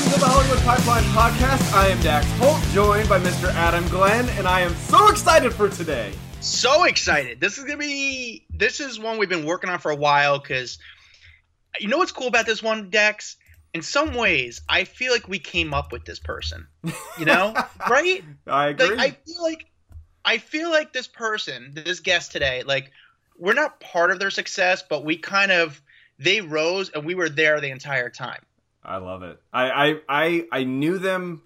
Welcome to the Hollywood Pipeline Podcast. I am Dax Holt, joined by Mr. Adam Glenn, and I am so excited for today. So excited. This is going to be, this is one we've been working on for a while because you know what's cool about this one, Dax? in some ways, I feel like we came up with this person. You know, right? I agree. Like, I feel like I feel like this person, this guest today, like we're not part of their success, but we kind of they rose and we were there the entire time. I love it. I I I, I knew them.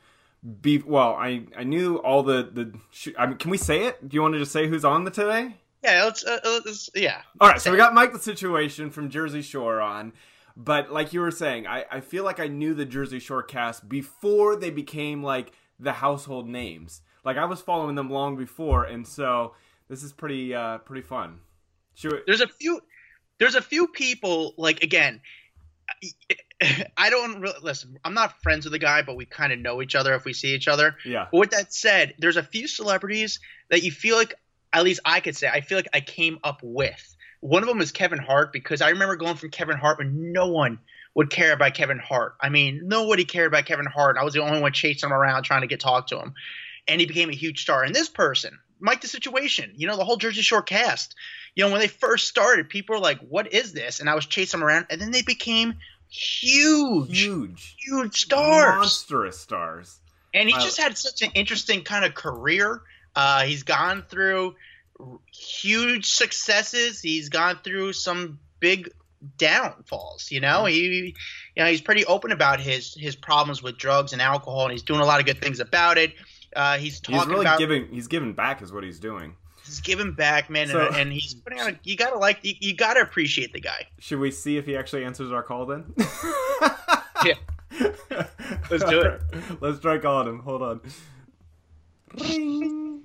Be well. I I knew all the the. I mean, can we say it? Do you want to just say who's on the today? Yeah, let's, uh, let's yeah. All right, so we got Mike the Situation from Jersey Shore on. But like you were saying, I, I feel like I knew the Jersey Shore cast before they became like the household names. Like I was following them long before, and so this is pretty uh pretty fun. Should There's a few there's a few people like again I don't really listen. I'm not friends with the guy, but we kind of know each other if we see each other. Yeah. But with that said, there's a few celebrities that you feel like, at least I could say, I feel like I came up with. One of them is Kevin Hart because I remember going from Kevin Hart when no one would care about Kevin Hart. I mean, nobody cared about Kevin Hart. I was the only one chasing him around trying to get talk to him, and he became a huge star. And this person, Mike, the Situation, you know, the whole Jersey Shore cast. You know, when they first started, people were like, "What is this?" And I was chasing them around, and then they became huge, huge, huge stars, monstrous stars. And he just had such an interesting kind of career. Uh, he's gone through huge successes. He's gone through some big downfalls. You know, he, you know, he's pretty open about his his problems with drugs and alcohol, and he's doing a lot of good things about it. Uh, he's talking he's really about giving. He's giving back, is what he's doing. He's giving back, man, so, and, and, he's putting on. A, you gotta like, you, you, gotta appreciate the guy. Should we see if he actually answers our call then? yeah, let's do it. Let's try calling him. Hold on. Ring.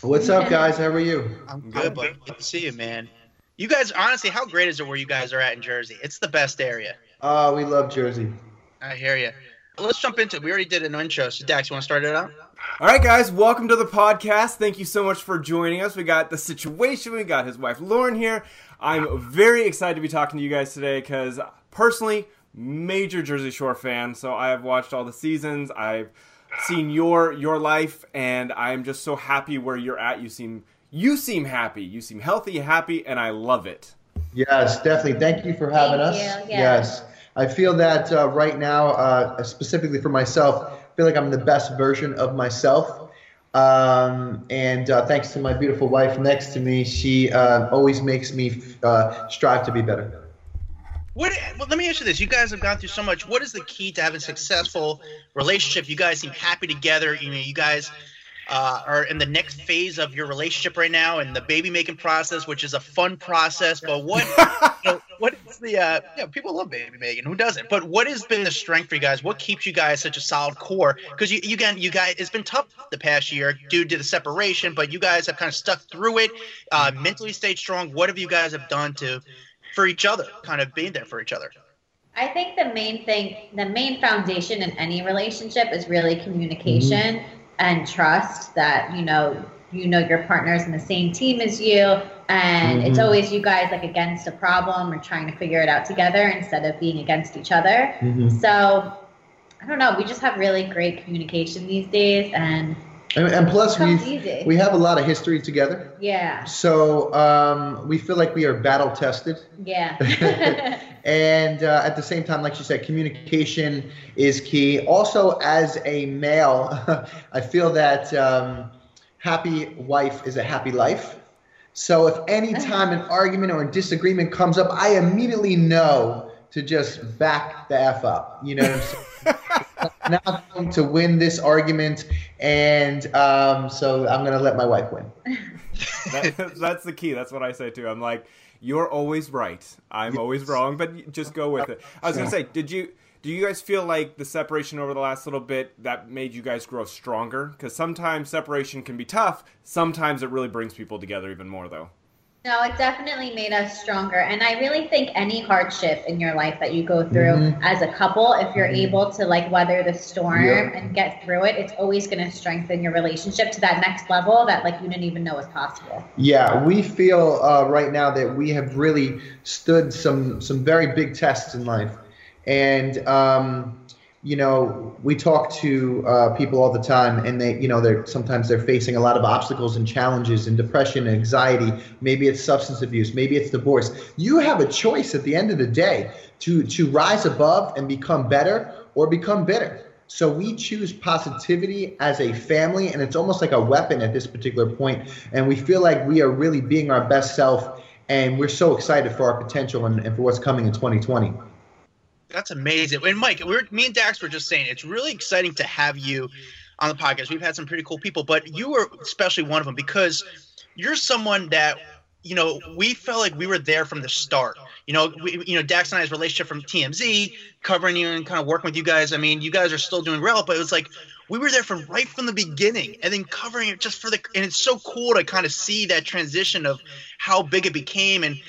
What's up, guys? How are you? I'm good, buddy. Good to see you, man. You guys, honestly, how great is it where you guys are at in Jersey? It's the best area. Oh, uh, we love Jersey. I hear you. Let's jump into it. We already did an intro. So, Dax, you want to start it out? All right, guys, welcome to the podcast. Thank you so much for joining us. We got the situation. We got his wife Lauren here. I'm very excited to be talking to you guys today because personally, major Jersey Shore fan. So I have watched all the seasons. I've seen your your life, and I'm just so happy where you're at. You seem you seem happy. You seem healthy, happy, and I love it. Yes, definitely. Thank you for having Thank us. You. Yeah. Yes, I feel that uh, right now, uh, specifically for myself, I feel like I'm the best version of myself. Um, and uh, thanks to my beautiful wife next to me, she uh, always makes me uh, strive to be better. What? Well, let me ask you this: You guys have gone through so much. What is the key to having a successful relationship? You guys seem happy together. You know, you guys uh, are in the next phase of your relationship right now, and the baby making process, which is a fun process. But what? you know, what is the? Uh, yeah, people love baby making. Who doesn't? But what has been the strength for you guys? What keeps you guys such a solid core? Because you, you again, you guys, it's been tough the past year due to the separation, but you guys have kind of stuck through it. Uh, mentally stayed strong. What have you guys have done to? for each other, kind of being there for each other. I think the main thing, the main foundation in any relationship is really communication mm-hmm. And trust that, you know, you know your partner's in the same team as you and mm-hmm. it's always you guys like against a problem or trying to figure it out together instead of being against each other. Mm-hmm. So I don't know, we just have really great communication these days and and, and plus, we we have a lot of history together. Yeah. So um, we feel like we are battle tested. Yeah. and uh, at the same time, like you said, communication is key. Also, as a male, I feel that um, happy wife is a happy life. So if any time an argument or a disagreement comes up, I immediately know to just back the f up. You know. not going to win this argument, and um, so I'm going to let my wife win. that, that's the key. That's what I say too. I'm like, You're always right. I'm yes. always wrong, but just go with it. I was gonna say, did you do you guys feel like the separation over the last little bit that made you guys grow stronger? Because sometimes separation can be tough. Sometimes it really brings people together even more, though. No, it definitely made us stronger. And I really think any hardship in your life that you go through mm-hmm. as a couple, if you're mm-hmm. able to like weather the storm yeah. and get through it, it's always going to strengthen your relationship to that next level that like you didn't even know was possible. Yeah, we feel uh, right now that we have really stood some some very big tests in life. And um, you know, we talk to uh, people all the time, and they, you know, they're sometimes they're facing a lot of obstacles and challenges and depression and anxiety. Maybe it's substance abuse, maybe it's divorce. You have a choice at the end of the day to to rise above and become better or become bitter. So we choose positivity as a family, and it's almost like a weapon at this particular point. And we feel like we are really being our best self, and we're so excited for our potential and, and for what's coming in 2020. That's amazing. And Mike, we're me and Dax were just saying it's really exciting to have you on the podcast. We've had some pretty cool people, but you were especially one of them because you're someone that you know we felt like we were there from the start. You know, we, you know Dax and I's relationship from TMZ, covering you and kind of working with you guys. I mean, you guys are still doing well, but it was like we were there from right from the beginning and then covering it just for the and it's so cool to kind of see that transition of how big it became and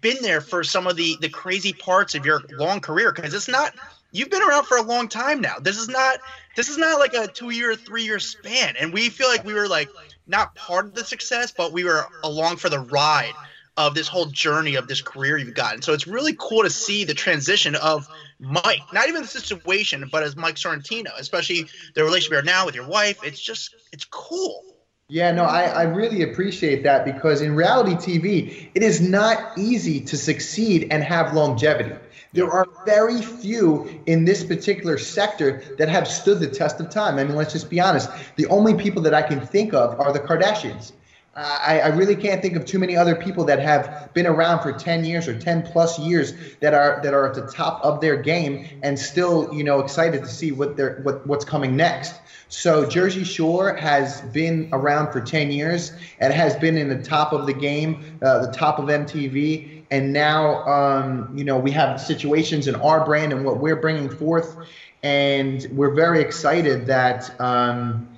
been there for some of the the crazy parts of your long career because it's not you've been around for a long time now. This is not this is not like a two year, three year span, and we feel like we were like not part of the success, but we were along for the ride of this whole journey of this career you've gotten. So it's really cool to see the transition of Mike, not even the situation, but as Mike Sorrentino, especially the relationship you're now with your wife. It's just it's cool. Yeah, no, I, I really appreciate that because in reality TV, it is not easy to succeed and have longevity. There are very few in this particular sector that have stood the test of time. I mean, let's just be honest. The only people that I can think of are the Kardashians. I, I, really can't think of too many other people that have been around for 10 years or 10 plus years that are that are at the top of their game and still, you know, excited to see what they're what what's coming next. So Jersey Shore has been around for 10 years and has been in the top of the game, uh, the top of MTV. And now, um, you know, we have situations in our brand and what we're bringing forth. And we're very excited that, um,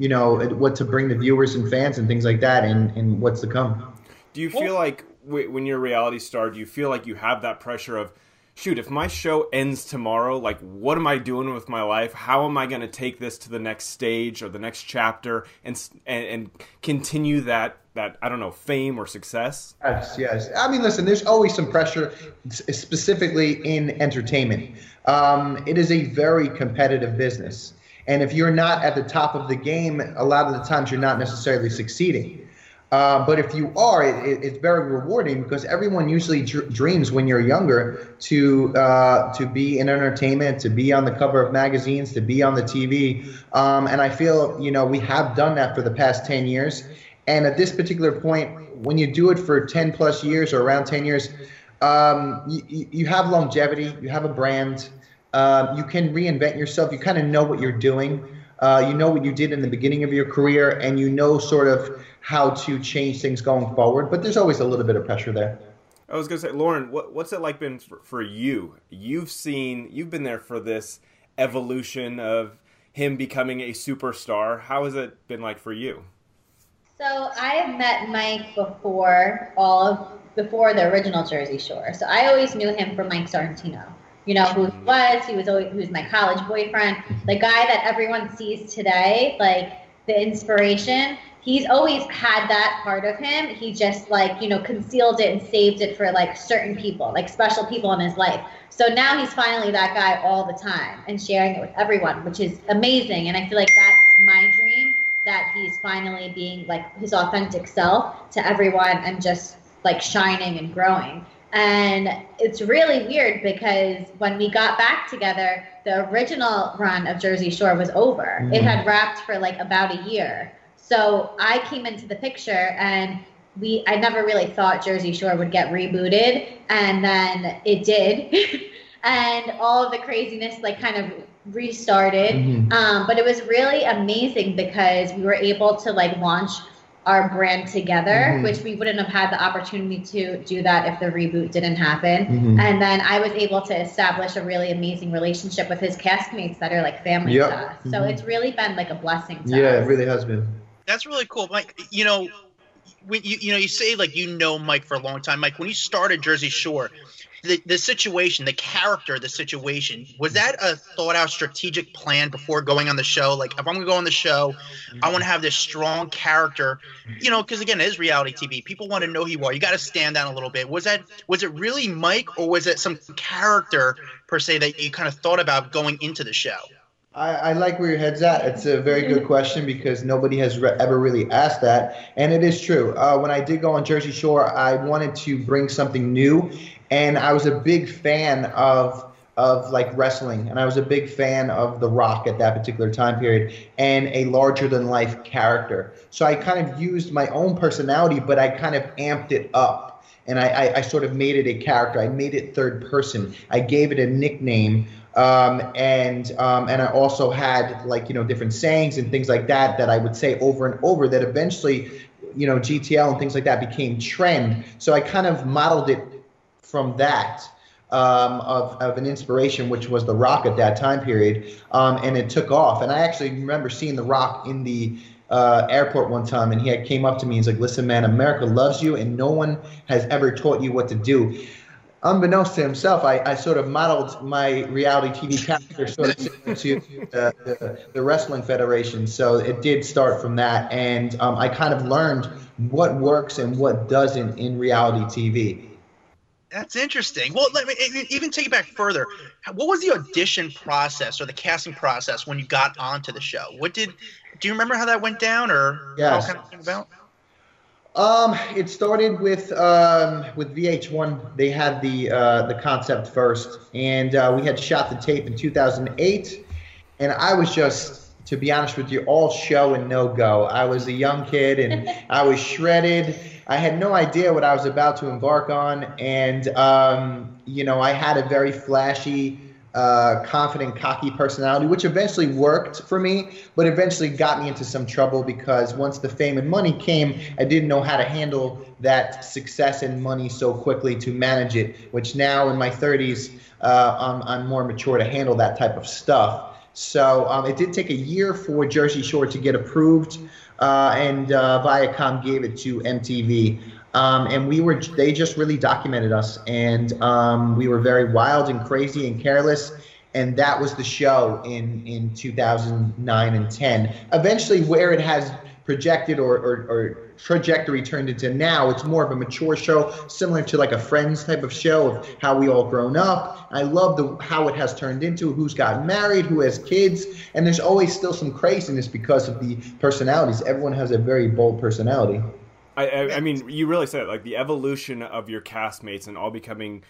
you know, what to bring the viewers and fans and things like that and, and what's to come. Do you feel like when you're a reality star, do you feel like you have that pressure of – shoot, if my show ends tomorrow, like, what am I doing with my life? How am I going to take this to the next stage or the next chapter and, and, and continue that that I don't know fame or success? Yes, yes. I mean, listen, there's always some pressure, specifically in entertainment. Um, it is a very competitive business, and if you're not at the top of the game, a lot of the times you're not necessarily succeeding. Uh, but if you are, it, it, it's very rewarding because everyone usually dr- dreams when you're younger to uh, to be in entertainment, to be on the cover of magazines, to be on the TV. Um, and I feel you know we have done that for the past ten years. And at this particular point, when you do it for ten plus years or around ten years, um, you have longevity, you have a brand, uh, you can reinvent yourself. You kind of know what you're doing. Uh, you know what you did in the beginning of your career, and you know sort of how to change things going forward. But there's always a little bit of pressure there. I was gonna say, Lauren, what, what's it like been for, for you? You've seen, you've been there for this evolution of him becoming a superstar. How has it been like for you? So I have met Mike before all of before the original Jersey Shore. So I always knew him from Mike Sorrentino you know, who he mm-hmm. was. He was always, he was my college boyfriend, the guy that everyone sees today, like the inspiration. He's always had that part of him. He just like, you know, concealed it and saved it for like certain people, like special people in his life. So now he's finally that guy all the time and sharing it with everyone, which is amazing. And I feel like that's my dream that he's finally being like his authentic self to everyone and just like shining and growing. And it's really weird because when we got back together, the original run of Jersey Shore was over. Mm-hmm. It had wrapped for like about a year. So I came into the picture and we I never really thought Jersey Shore would get rebooted and then it did. and all of the craziness like kind of restarted. Mm-hmm. Um, but it was really amazing because we were able to like launch our brand together, Mhm. which we wouldn't have had the opportunity to do that if the reboot didn't happen. Mhm. And then I was able to establish a really amazing relationship with his castmates that are like family Yep. to us. So Mhm. it's really been like a blessing to Yeah, us. it really has been. That's really cool, Mike. You know, when you you know you say like you know Mike for a long time, Mike. When you started Jersey Shore, the the situation, the character, the situation was that a thought out strategic plan before going on the show? Like, if I'm gonna go on the show, I want to have this strong character. You know, because again, it is reality TV. People want to know who you are. You got to stand out a little bit. Was that was it really Mike, or was it some character per se that you kind of thought about going into the show? I, I like where your head's at. It's a very good question because nobody has re- ever really asked that, and it is true. Uh, when I did go on Jersey Shore, I wanted to bring something new, and I was a big fan of of like wrestling, and I was a big fan of The Rock at that particular time period, and a larger than life character. So I kind of used my own personality, but I kind of amped it up. And I, I, I sort of made it a character. I made it third person. I gave it a nickname um, and um, and I also had like you know different sayings and things like that that I would say over and over that eventually you know GTL and things like that became trend. So I kind of modeled it from that um, of of an inspiration, which was The Rock at that time period, um, and it took off. And I actually remember seeing The Rock in the uh, airport one time, and he came up to me. He's like, "Listen, man, America loves you, and no one has ever taught you what to do." Unbeknownst to himself, I, I sort of modeled my reality TV character sort of to the, the, the Wrestling Federation. So it did start from that. And um, I kind of learned what works and what doesn't in reality TV. That's interesting. Well, let me even take it back further. What was the audition process or the casting process when you got onto the show? What did do you remember how that went down or Yes. how it kind of came about? Um, it started with um, with VH1. They had the uh, the concept first, and uh, we had shot the tape in 2008. And I was just, to be honest with you, all show and no go. I was a young kid, and I was shredded. I had no idea what I was about to embark on, and um, you know, I had a very flashy uh, confident, cocky personality, which eventually worked for me, but eventually got me into some trouble because once the fame and money came, I didn't know how to handle that success and money so quickly to manage it. Which now in my 30s, uh, I'm, I'm more mature to handle that type of stuff. So um, it did take a year for Jersey Shore to get approved, uh, and uh, Viacom gave it to MTV. Um, and we were they just really documented us and um, we were very wild and crazy and careless and that was the show in in 2009 and 10 eventually where it has projected or, or, or trajectory turned into now it's more of a mature show similar to like a friends type of show of how we all grown up. I love the how it has turned into who's gotten married who has kids and there's always still some craziness because of the personalities. Everyone has a very bold personality I, I, I mean, you really said it, like the evolution of your castmates and all becoming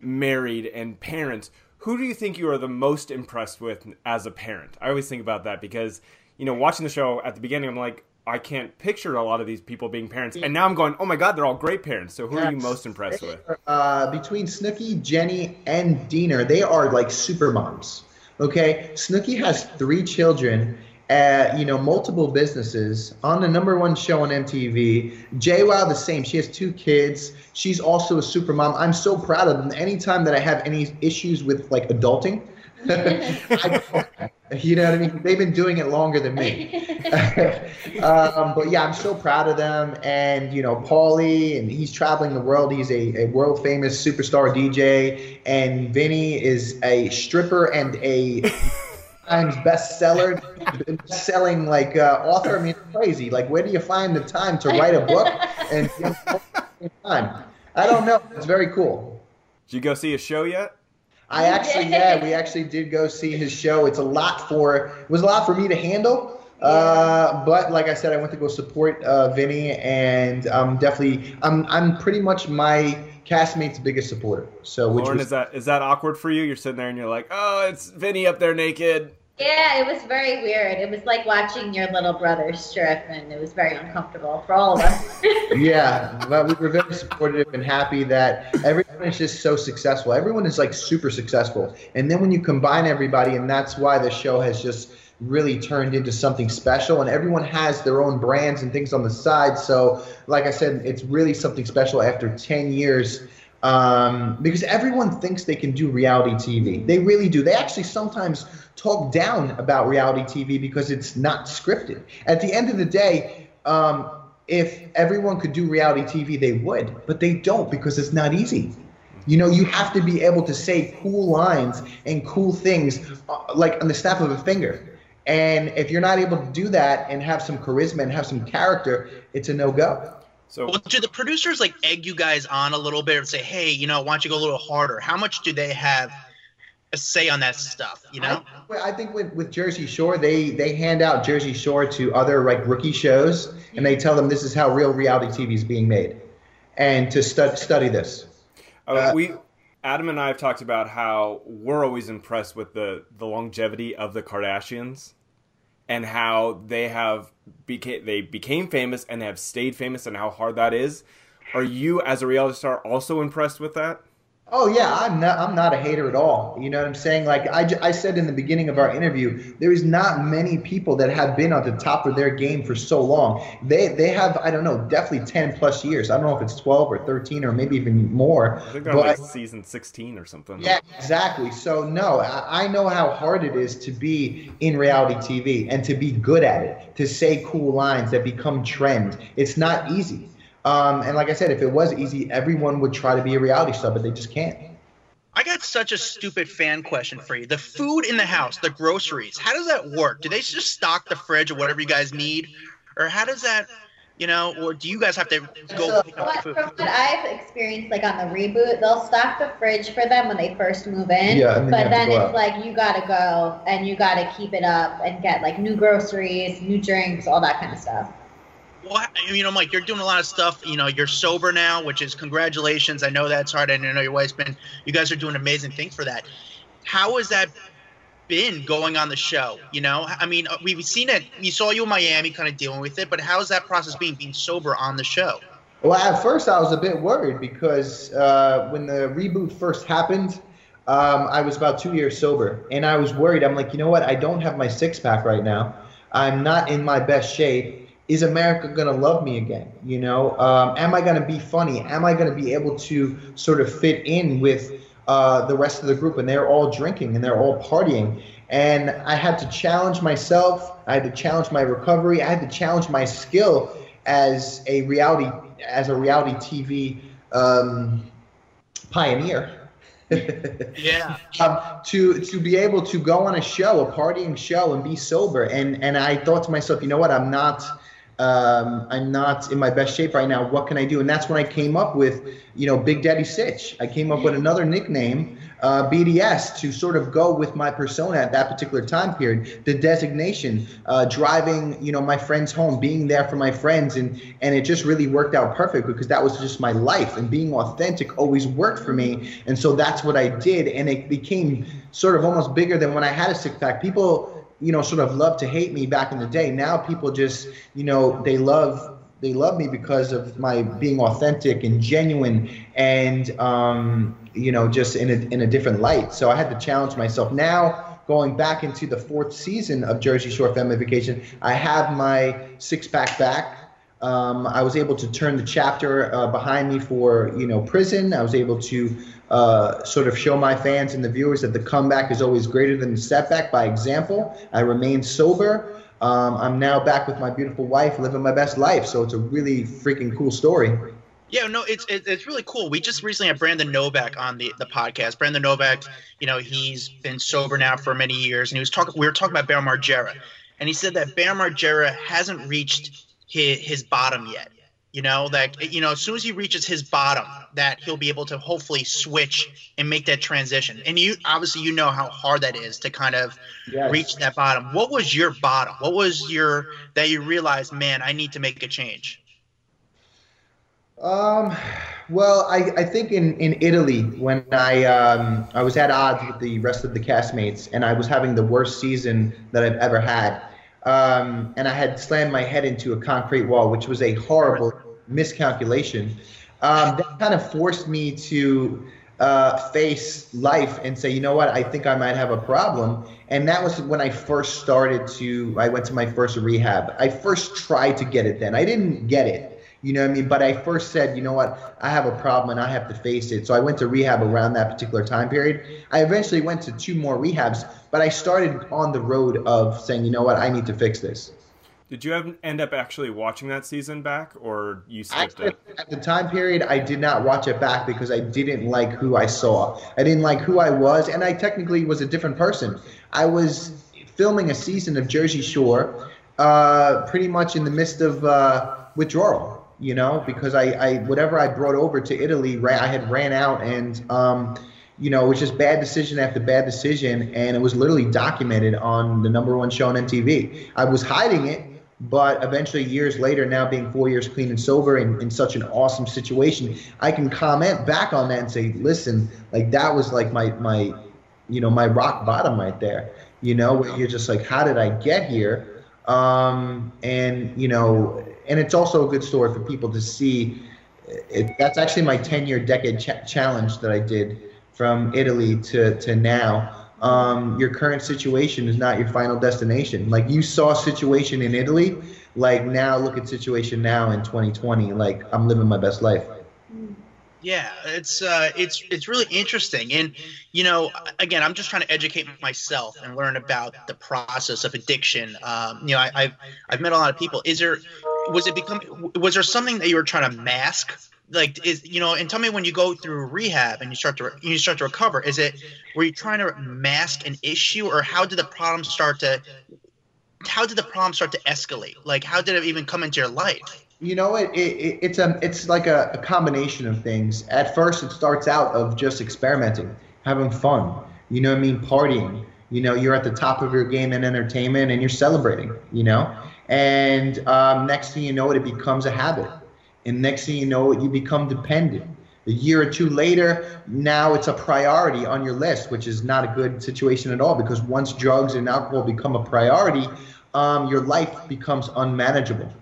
married and parents. Who do you think you are the most impressed with as a parent? I always think about that because, you know, watching the show at the beginning, I'm like, I can't picture a lot of these people being parents. And now I'm going, oh my God, they're all great parents. So who are you most impressed with? uh, between Snooki, Jenny, and Deena, they are like super moms. Okay, Snooki has three children, uh, you know, multiple businesses on the number one show on MTV. JWoww the same. She has two kids. She's also a super mom. I'm so proud of them. Anytime that I have any issues with like adulting, I, you know what I mean? They've been doing it longer than me. um, but yeah, I'm so proud of them. And you know, Pauly, and he's traveling the world. He's a, a world famous superstar DJ. And Vinny is a stripper and a Times bestseller, selling like uh, author. I mean, crazy. Like, where do you find the time to write a book and you know, at the same time? I don't know. It's very cool. Did you go see a show yet? I actually, yeah, we actually did go see his show. It's a lot for, it was a lot for me to handle. Uh, but like I said, I went to go support uh, Vinny, and um, definitely, I'm I'm pretty much my castmate's biggest supporter. So which Lauren, was is that is that awkward for you? You're sitting there and you're like, oh, it's Vinny up there naked. Yeah, it was very weird. It was like watching your little brother strip, and it was very uncomfortable for all of us. yeah, but we were very supportive and happy that everyone is just so successful. Everyone is like super successful, and then when you combine everybody, and that's why the show has just really turned into something special and everyone has their own brands and things on the side. So like i said it's really something special after 10 years um, because everyone thinks they can do reality tv they really do. They actually sometimes talk down about reality tv because it's not scripted. At the end of the day um, if everyone could do reality tv they would but they don't because it's not easy. You know, you have to be able to say cool lines and cool things uh, like on the snap of a finger. And if you're not able to do that and have some charisma and have some character, it's a no go. So, well, do the producers like egg you guys on a little bit and say, "Hey, you know, why don't you go a little harder?" How much do they have a say on that stuff? You know, I, I think with, with Jersey Shore, they they hand out Jersey Shore to other like rookie shows, and they tell them this is how real reality TV is being made, and to stu- study this. Uh, uh, we Adam and I have talked about how we're always impressed with the the longevity of the Kardashians and how they have became they became famous and have stayed famous and how hard that is. Are you as a reality star also impressed with that? Oh yeah, I'm not. I'm not a hater at all. You know what I'm saying? Like I, I said in the beginning of our interview, there is not many people that have been on the top of their game for so long. They they have I don't know, definitely 10 plus years. I don't know if it's 12 or 13 or maybe even more. I think they're like season 16 or something. Yeah, exactly. So no, I, I know how hard it is to be in reality TV and to be good at it, to say cool lines that become trend. It's not easy. Um, and like I said, if it was easy, everyone would try to be a reality star, but they just can't. I got such a stupid fan question for you. The food in the house, the groceries, how does that work? Do they just stock the fridge or whatever you guys need? Or how does that, you know, or do you guys have to go so pick up food? From what I've experienced, like on the reboot, they'll stock the fridge for them when they first move in. Yeah, then but then it's out. like you gotta go and you gotta keep it up and get like new groceries, new drinks, all that kind of stuff well, you know, Mike, you're doing a lot of stuff. You know, you're sober now, which is congratulations. I know that's hard. And I know your wife's been. You guys are doing amazing things for that. How has that been going on the show? You know, I mean, uh, we've seen it. We saw you in Miami, kind of dealing with it. But how's that process being being sober on the show? Well, at first I was a bit worried because uh, when the reboot first happened, um, I was about two years sober, and I was worried. I'm like, you know what? I don't have my six pack right now. I'm not in my best shape is America going to love me again? You know, um, am I going to be funny? Am I going to be able to sort of fit in with uh, the rest of the group? And they're all drinking and they're all partying. And I had to challenge myself. I had to challenge my recovery. I had to challenge my skill as a reality as a reality TV um, pioneer. yeah. Um, to to be able to go on a show, a partying show, and be sober, and and I thought to myself, you know what? I'm not um, I'm not in my best shape right now. What can I do? And that's when I came up with, you know, Big Daddy Sitch. I came up with another nickname, uh, BDS, to sort of go with my persona at that particular time period. The designation, uh, driving, you know, my friends home, being there for my friends, and and it just really worked out perfect because that was just my life, and being authentic always worked for me, and so that's what I did, and it became sort of almost bigger than when I had a six pack. People you know, sort of love to hate me back in the day. Now people just, you know, they love they love me because of my being authentic and genuine and um, you know just in a, in a different light so i had to challenge myself now going back into the fourth season of jersey shore family vacation i have my six pack back um, I was able to turn the chapter uh, behind me for you know prison. I was able to uh, sort of show my fans and the viewers that the comeback is always greater than the setback by example. I remain sober. Um, I'm now back with my beautiful wife, living my best life. So it's a really freaking cool story. Yeah, no, it's it's really cool. We just recently had Brandon Novak on the, the podcast. Brandon Novak, you know, he's been sober now for many years, and he was talking. We were talking about Bam Margera, and he said that Bam Margera hasn't reached his, his bottom yet. You know that you know as soon as he reaches his bottom, that he'll be able to hopefully switch and make that transition. And you obviously you know how hard that is to kind of yes. reach that bottom. What was your bottom? What was your that you realized, man, I need to make a change? Um, well, I, I think in, in Italy when I um, I was at odds with the rest of the castmates and I was having the worst season that I've ever had um, and I had slammed my head into a concrete wall, which was a horrible miscalculation. Um, that kind of forced me to uh, face life and say, you know what, I think I might have a problem. And that was when I first started to, I went to my first rehab. I first tried to get it then. I didn't get it. You know what I mean? But I first said, you know what, I have a problem and I have to face it. So I went to rehab around that particular time period. I eventually went to two more rehabs, but I started on the road of saying, you know what, I need to fix this. Did you have, end up actually watching that season back, or you skipped Actually, it? At the time period, I did not watch it back because I didn't like who I saw. I didn't like who I was, and I technically was a different person. I was filming a season of Jersey Shore, uh, pretty much in the midst of uh, withdrawal. You know, because I, I whatever I brought over to Italy, I had ran out, and um, you know, it was just bad decision after bad decision, and it was literally documented on the number one show on MTV. I was hiding it, but eventually, years later, now being four years clean and sober and in such an awesome situation, I can comment back on that and say, listen, like that was like my my, you know, my rock bottom right there. You know, where you're just like, how did I get here? Um, and you know, and it's also a good story for people to see. It, that's actually my 10 year decade ch- challenge that I did from Italy to to now um, your current situation is not your final destination. Like you saw situation in Italy, like now look at situation now in 2020. Like I'm living my best life. Yeah, it's uh, it's it's really interesting, and you know, again, I'm just trying to educate myself and learn about the process of addiction. Um, you know, I, I've I've met a lot of people. Is there was it become was there something that you were trying to mask? Like, is you know, and tell me when you go through rehab and you start to you start to recover, is it were you trying to mask an issue, or how did the problem start to how did the problem start to escalate? Like, how did it even come into your life? You know, it, it it's a it's like a, a combination of things. At first, it starts out of just experimenting, having fun. You know what I mean? Partying. You know, you're at the top of your game in entertainment, and you're celebrating. You know, and um, next thing you know, it, it becomes a habit, and next thing you know, you become dependent. A year or two later, now it's a priority on your list, which is not a good situation at all because once drugs and alcohol become a priority, um, your life becomes unmanageable.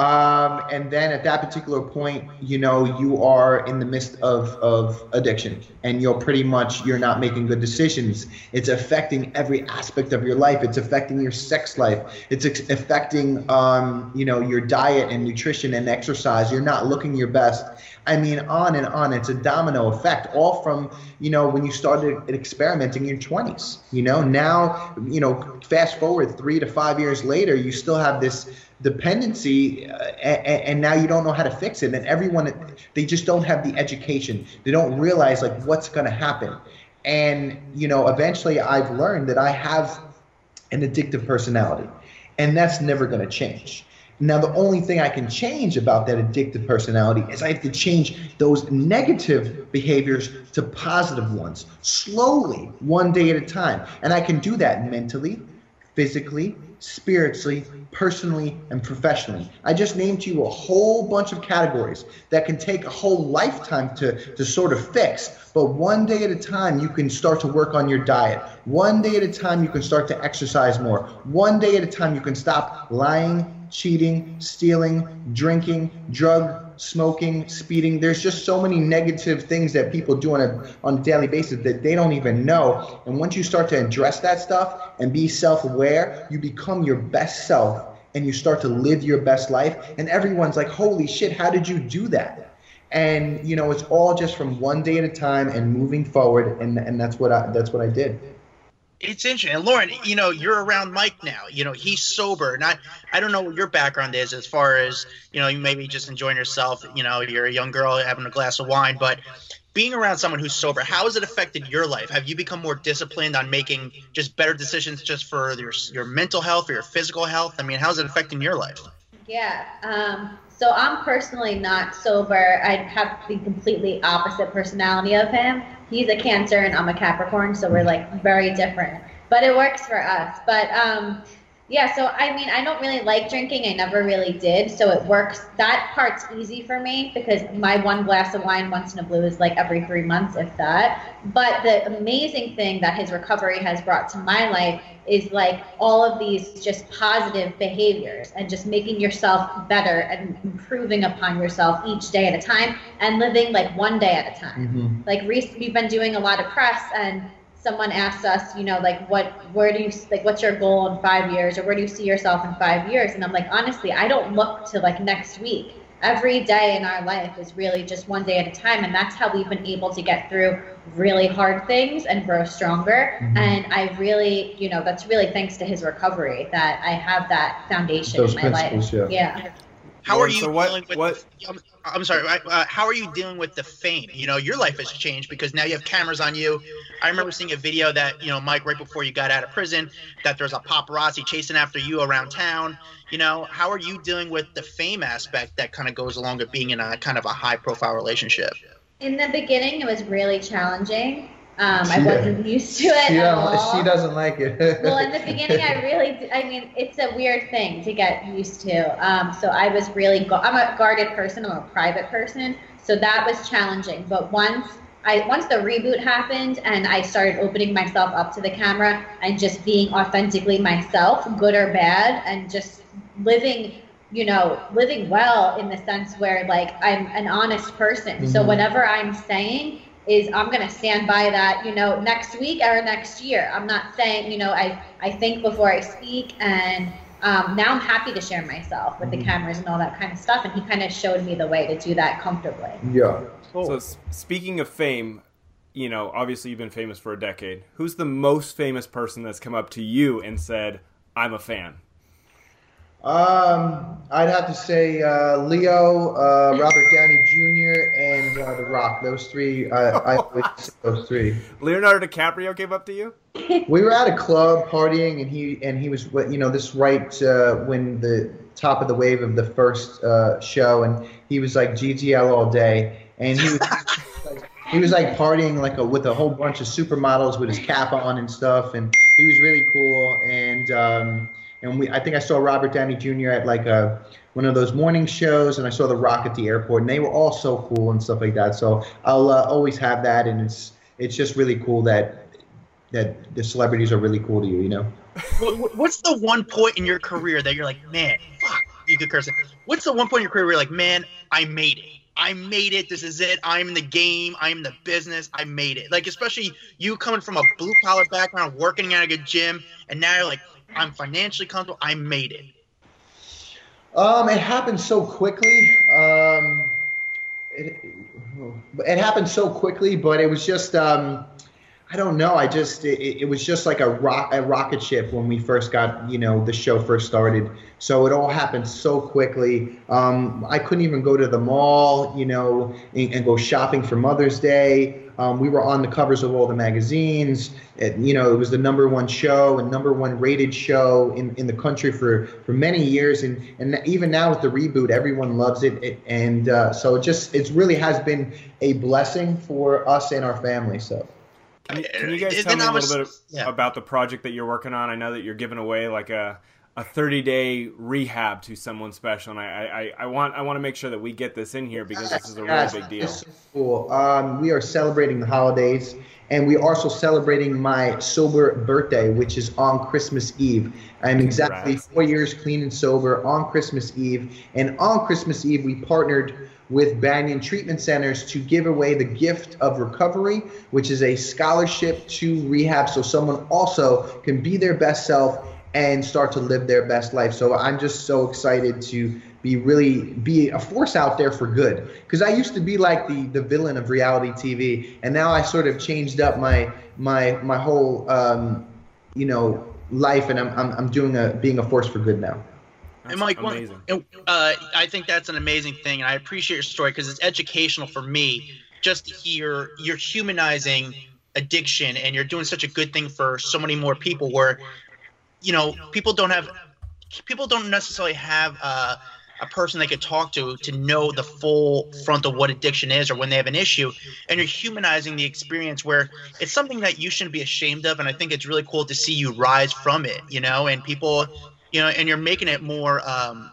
Um, and then at that particular point, you know, you are in the midst of, of addiction and you're pretty much, you're not making good decisions. It's affecting every aspect of your life. It's affecting your sex life. It's ex- affecting, um, you know, your diet and nutrition and exercise. You're not looking your best. I mean, on and on. It's a domino effect, all from, you know, when you started experimenting in your 20s. You know, now, you know, fast forward three to five years later, you still have this dependency uh, and, and, now you don't know how to fix it and everyone they just don't have the education. They don't realize like what's going to happen. And you know eventually i've learned that i have an addictive personality and that's never going to change. Now the only thing i can change about that addictive personality is i have to change those negative behaviors to positive ones slowly one day at a time. And i can do that mentally physically spiritually, personally, and professionally. I just named to you a whole bunch of categories that can take a whole lifetime to, to sort of fix. But one day at a time, you can start to work on your diet. One day at a time, you can start to exercise more. One day at a time, you can stop lying, cheating, stealing, drinking, drug smoking, speeding. There's just so many negative things that people do on a on a daily basis that they don't even know. And once you start to address that stuff and be self-aware, you become your best self and you start to live your best life. And everyone's like, "Holy shit, how did you do that?" And you know, it's all just from one day at a time and moving forward. And and that's what I that's what I did it's interesting. And Lauren, you know, you're around Mike now. You know, he's sober. And I, I don't know what your background is as far as, you know, you maybe just enjoying yourself. You know, you're a young girl having a glass of wine. But being around someone who's sober, how has it affected your life? Have you become more disciplined on making just better decisions just for your, your mental health or your physical health? I mean, how's it affecting your life? Yeah. Um, so I'm personally not sober. I have the completely opposite personality of him. He's a Cancer and I'm a Capricorn, so we're like very different. But it works for us. But um, Yeah, so I mean, I don't really like drinking. I never really did. So it works. That part's easy for me because my one glass of wine once in a blue is like every three months, if that. But the amazing thing that his recovery has brought to my life is like all of these just positive behaviors and just making yourself better and improving upon yourself each day at a time and living like one day at a time. Mm-hmm. Like we've been doing a lot of press and someone asked us, you know, like what, where do you, like, what's your goal in five years, or where do you see yourself in five years? And I'm like, honestly, I don't look to like next week. Every day in our life is really just one day at a time, and that's how we've been able to get through really hard things and grow stronger. Mhm. And I really, you know, that's really thanks to his recovery that I have that foundation Those in my life. yeah. Yeah. How Lauren, are you so what- dealing with? what- I'm, I'm sorry. Uh, how are you dealing with the fame? You know, your life has changed because now you have cameras on you. I remember seeing a video that you know, Mike, right before you got out of prison, that there's a paparazzi chasing after you around town. You know, how are you dealing with the fame aspect that kind of goes along with being in a kind of a high-profile relationship? In the beginning, it was really challenging. Um, I wasn't used to it She, at all. she doesn't like it. well, in the beginning, I really, I mean, it's a weird thing to get used to. Um, so I was really, I'm a guarded person. I'm a private person. So that was challenging. But once I, once the reboot happened and I started opening myself up to the camera and just being authentically myself, good or bad, and just living, you know, living well in the sense where like I'm an honest person. So Mhm. whatever I'm saying is I'm going to stand by that, you know, next week or next year. I'm not saying, you know, I, I think before I speak and um, now I'm happy to share myself with the Mhm. cameras and all that kind of stuff. And he kind of showed me the way to do that comfortably. yeah. So speaking of fame, you know, obviously you've been famous for a decade. Who's the most famous person that's come up to you and said, "I'm a fan"? Um, I'd have to say uh, Leo, uh, Robert Downey Jr., and uh, The Rock. Those three. Uh, I always say those three. Leonardo DiCaprio came up to you. We were at a club partying, and he and he was, you know, this right uh, when the top of the wave of the first uh, show, and he was like GGL all day, and he was. He was like partying like a, with a whole bunch of supermodels with his cap on and stuff, and he was really cool. And um, and we, I think I saw Robert Downey Jr. at like a one of those morning shows, and I saw The Rock at the airport, and they were all so cool and stuff like that. So I'll uh, always have that, and it's it's just really cool that that the celebrities are really cool to you, you know. What- what- What's the one point in your career that you're like, man, fuck, you could curse it. What's the one point in your career where you're like, man, I made it. I made it. This is it. I'm in the game. I'm the business. I made it. Like, especially you coming from a blue collar background, working at a good gym, and now you're like, I'm financially comfortable. I made it. Um, it happened so quickly. Um, it, it happened so quickly, but it was just um, I don't know. I just it, it was just like a rock a rocket ship when we first got you know the show first started. So it all happened so quickly. Um, I couldn't even go to the mall, you know, and, and go shopping for Mother's Day. Um, we were on the covers of all the magazines. It, you know, it was the number one show and number one rated show in, in the country for, for many years. And, and even now with the reboot, everyone loves it. it and uh, so it just, it really has been a blessing for us and our family. So. Can you, can you guys And tell then me I a little bit was- yeah. about the project that you're working on? I know that you're giving away like a a 30 day rehab to someone special, and I, I, I want I want to make sure that we get this in here because this is a really big deal. it's so cool. Um, we are celebrating the holidays, and we are also celebrating my sober birthday, which is on Christmas Eve. I'm exactly Congrats. four years clean and sober on Christmas Eve, and on Christmas Eve we partnered with Banyan Treatment Centers to give away the gift of recovery, which is a scholarship to rehab, so someone also can be their best self and start to live their best life. So I'm just so excited to be really be a force out there for good because I used to be like the the villain of reality TV and now I sort of changed up my my my whole um, you know life and I'm, I'm I'm doing a being a force for good now. That's and Mike, amazing. uh, I think that's an amazing thing, and I appreciate your story because it's educational for me just to hear you're humanizing addiction and you're doing such a good thing for so many more people. Where, you know, people don't have, people don't necessarily have uh, a person they could talk to to know the full front of what addiction is or when they have an issue, and you're humanizing the experience where it's something that you shouldn't be ashamed of, and I think it's really cool to see you rise from it. You know, and people you know, and you're making it more um,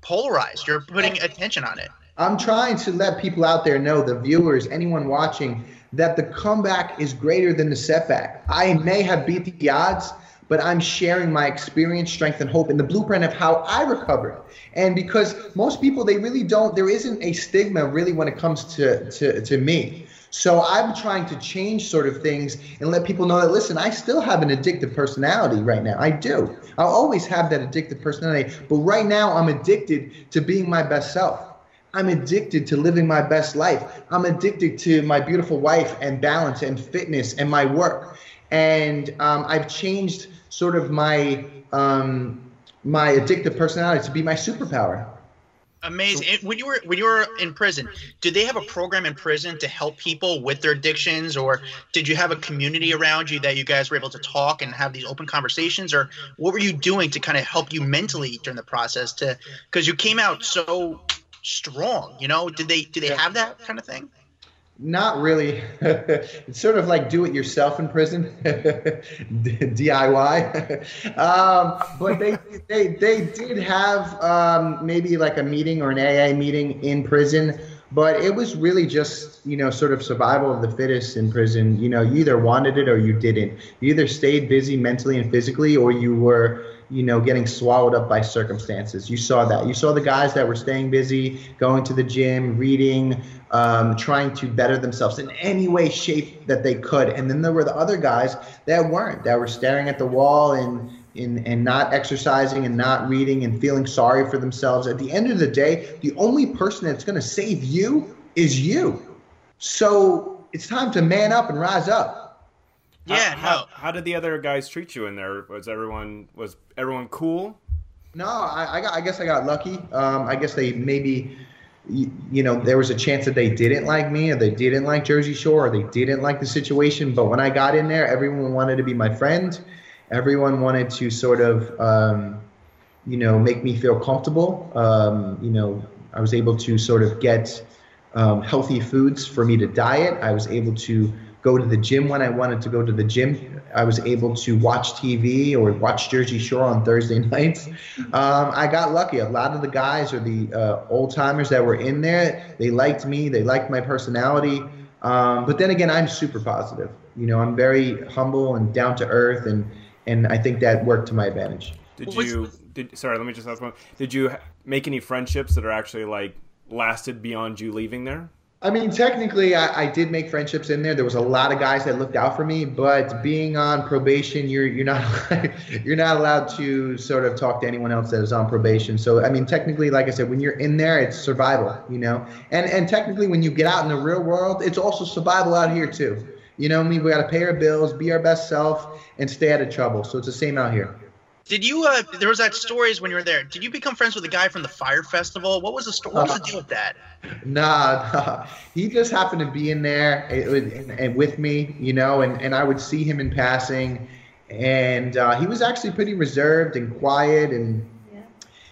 polarized. You're putting attention on it. I'm trying to let people out there know, the viewers, anyone watching, that the comeback is greater than the setback. I may have beat the odds, but I'm sharing my experience, strength, and hope in the blueprint of how I recovered. And because most people, they really don't, there isn't a stigma really when it comes to, to, to me. So I'm trying to change sort of things and let people know that listen, I still have an addictive personality right now. I do. I'll always have that addictive personality, but right now I'm addicted to being my best self. I'm addicted to living my best life. I'm addicted to my beautiful wife and balance and fitness and my work. And um, I've changed sort of my um, my addictive personality to be my superpower. Amazing. And when you were when you were in prison, did they have a program in prison to help people with their addictions, or did you have a community around you that you guys were able to talk and have these open conversations, or what were you doing to kind of help you mentally during the process? To because you came out so strong, you know, did they did they have that kind of thing? Not really. it's sort of like do it yourself in prison, DIY. um, but they, they they did have um, maybe like a meeting or an AA meeting in prison, but it was really just you know sort of survival of the fittest in prison. You know, you either wanted it or you didn't. You either stayed busy mentally and physically, or you were you know, getting swallowed up by circumstances. You saw that. You saw the guys that were staying busy, going to the gym, reading, um, trying to better themselves in any way, shape that they could. And then there were the other guys that weren't, that were staring at the wall and and, and not exercising and not reading and feeling sorry for themselves. At the end of the day, the only person that's going to save you is you. So it's time to man up and rise up. Yeah, how, no. How, how, did the other guys treat you in there? Was everyone was everyone cool? No, I, I, got, I guess I got lucky. Um, I guess they maybe, you, you, know, there was a chance that they didn't like me, or they didn't like Jersey Shore, or they didn't like the situation. But when I got in there, everyone wanted to be my friend. Everyone wanted to sort of, um, you know, make me feel comfortable. Um, you know, I was able to sort of get um, healthy foods for me to diet. I was able to go to the gym when I wanted to go to the gym. I was able to watch TV or watch Jersey Shore on Thursday nights. Um, I got lucky. A lot of the guys or the uh, old timers that were in there, they liked me. They liked my personality. Um, but then again, I'm super positive. You know, I'm very humble and down to earth, and and I think that worked to my advantage. Did you? Did sorry? Let me just ask one. Did you make any friendships that are actually like lasted beyond you leaving there? I mean, technically, I, I, did make friendships in there. There was a lot of guys that looked out for me, but being on probation, you're you're not you're not allowed to sort of talk to anyone else that is on probation. So, I mean, technically, like I said, when you're in there, it's survival, you know. And and technically, when you get out in the real world, it's also survival out here too. You know, I mean, we got to pay our bills, be our best self, and stay out of trouble. So it's the same out here. Did you? Uh, there was that stories when you were there. Did you become friends with a guy from the Fyre Festival? What was the story? What was the deal with that? Nah, nah, he just happened to be in there and, and with me, you know, and, and I would see him in passing, and uh, he was actually pretty reserved and quiet, and yeah.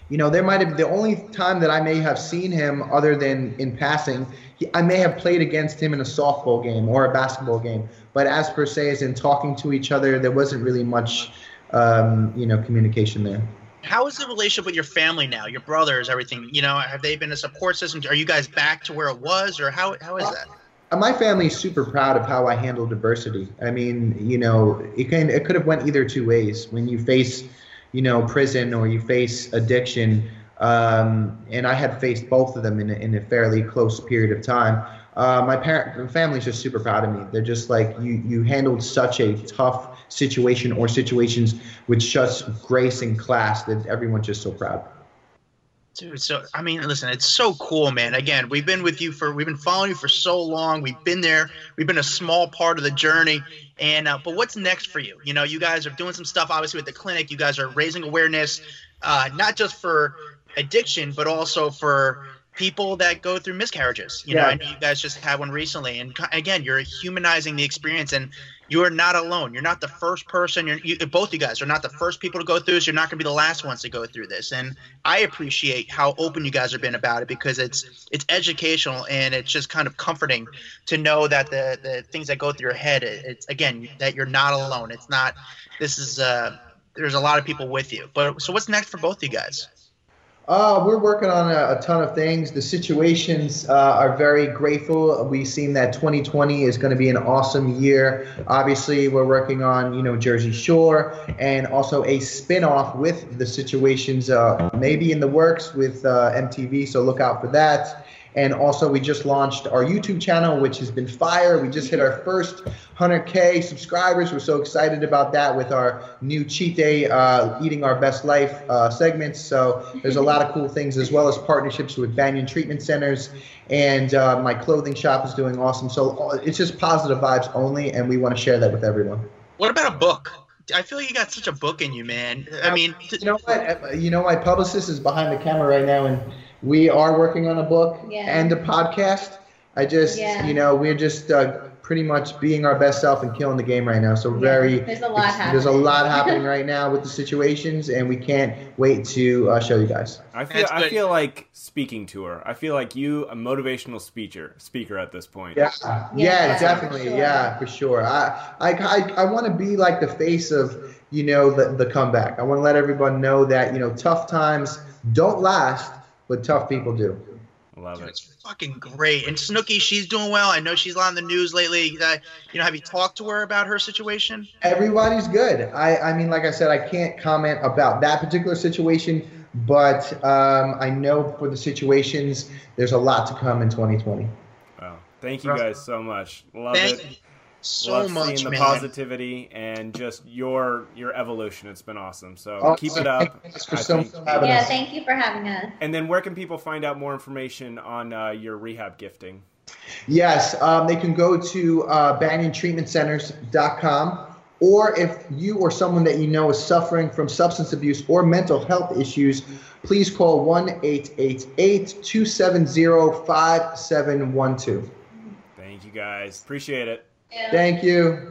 you know, there might have the only time that I may have seen him other than in passing. He, I may have played against him in a softball game or a basketball game, but as per se, as in talking to each other, there wasn't really much um, you know, communication there. How is the relationship with your family now? Your brothers, everything. You know, have they been a support system? Are you guys back to where it was, or how how is that? Uh, my family is super proud of how I handle diversity. I mean, you know, it can it could have went either two ways. When you face, you know, prison or you face addiction, um, and I had faced both of them in a, in a fairly close period of time. Uh, my parent, family's just super proud of me. They're just like you. You handled such a tough situation or situations with such grace and class that everyone's just so proud. Dude, so I mean, listen, it's so cool, man. Again, we've been with you for, we've been following you for so long. We've been there. We've been a small part of the journey. And uh, but what's next for you? You know, you guys are doing some stuff, obviously, with the clinic. You guys are raising awareness, uh, not just for addiction, but also for people that go through miscarriages. You yeah. know, I know you guys just had one recently, and again, you're humanizing the experience, and you are not alone. You're not the first person. You're you, both you guys are not the first people to go through this. You're not going to be the last ones to go through this, and I appreciate how open you guys have been about it because it's it's educational and it's just kind of comforting to know that the the things that go through your head, it's again that you're not alone. It's not. This is uh there's a lot of people with you. But so what's next for both you guys? Uh, we're working on a, a, ton of things. The situations uh, are very grateful. We've seen that 2020 is going to be an awesome year. Obviously, we're working on you know Jersey Shore and also a spin-off with the situations, uh, maybe in the works with uh, MTV. So look out for that. And also, we just launched our YouTube channel, which has been fire. We just hit our first 100K subscribers. We're so excited about that with our new cheat day, uh, eating our best life uh, segments. So there's a lot of cool things, as well as partnerships with Banyan Treatment Centers. And uh, my clothing shop is doing awesome. So uh, it's just positive vibes only, and we want to share that with everyone. What about a book? I feel like you got such a book in you, man. I mean, you know what? You know, my publicist is behind the camera right now, and we are working on a book Yeah. and a podcast. I just, Yeah. you know, we're just uh, pretty much being our best self and killing the game right now. So very, There's a lot ex- there's a happening. lot happening right now with the situations, and we can't wait to uh, show you guys. I feel That's I good. feel like speaking to her. I feel like you a motivational speaker speaker at this point. Yeah, Yeah, yeah, for definitely, sure. yeah, for sure. I, I, I, I want to be like the face of, you know, the, the comeback. I want to let everyone know that, you know, tough times don't last, but tough people do. Love Dude, it. it's fucking great. And Snooki, she's doing well. I know she's on the news lately. Uh, you know, have you talked to her about her situation? Everybody's good. I, I mean, like I said, I can't comment about that particular situation, but um, I know for the situations, there's a lot to come in 2020. Wow. Thank you guys so much. Love Thank it. you so Love much, seeing the man. positivity and just your your evolution. It's been awesome. So Oh, keep it up. Thanks for so think- Yeah, us. thank you for having us. And then where can people find out more information on uh, your rehab gifting? Yes, um, they can go to uh, BanyanTreatmentCenters.com, or if you or someone that you know is suffering from substance abuse or mental health issues, please call 1 888 270 5712. Thank you guys. Appreciate it. Thank you.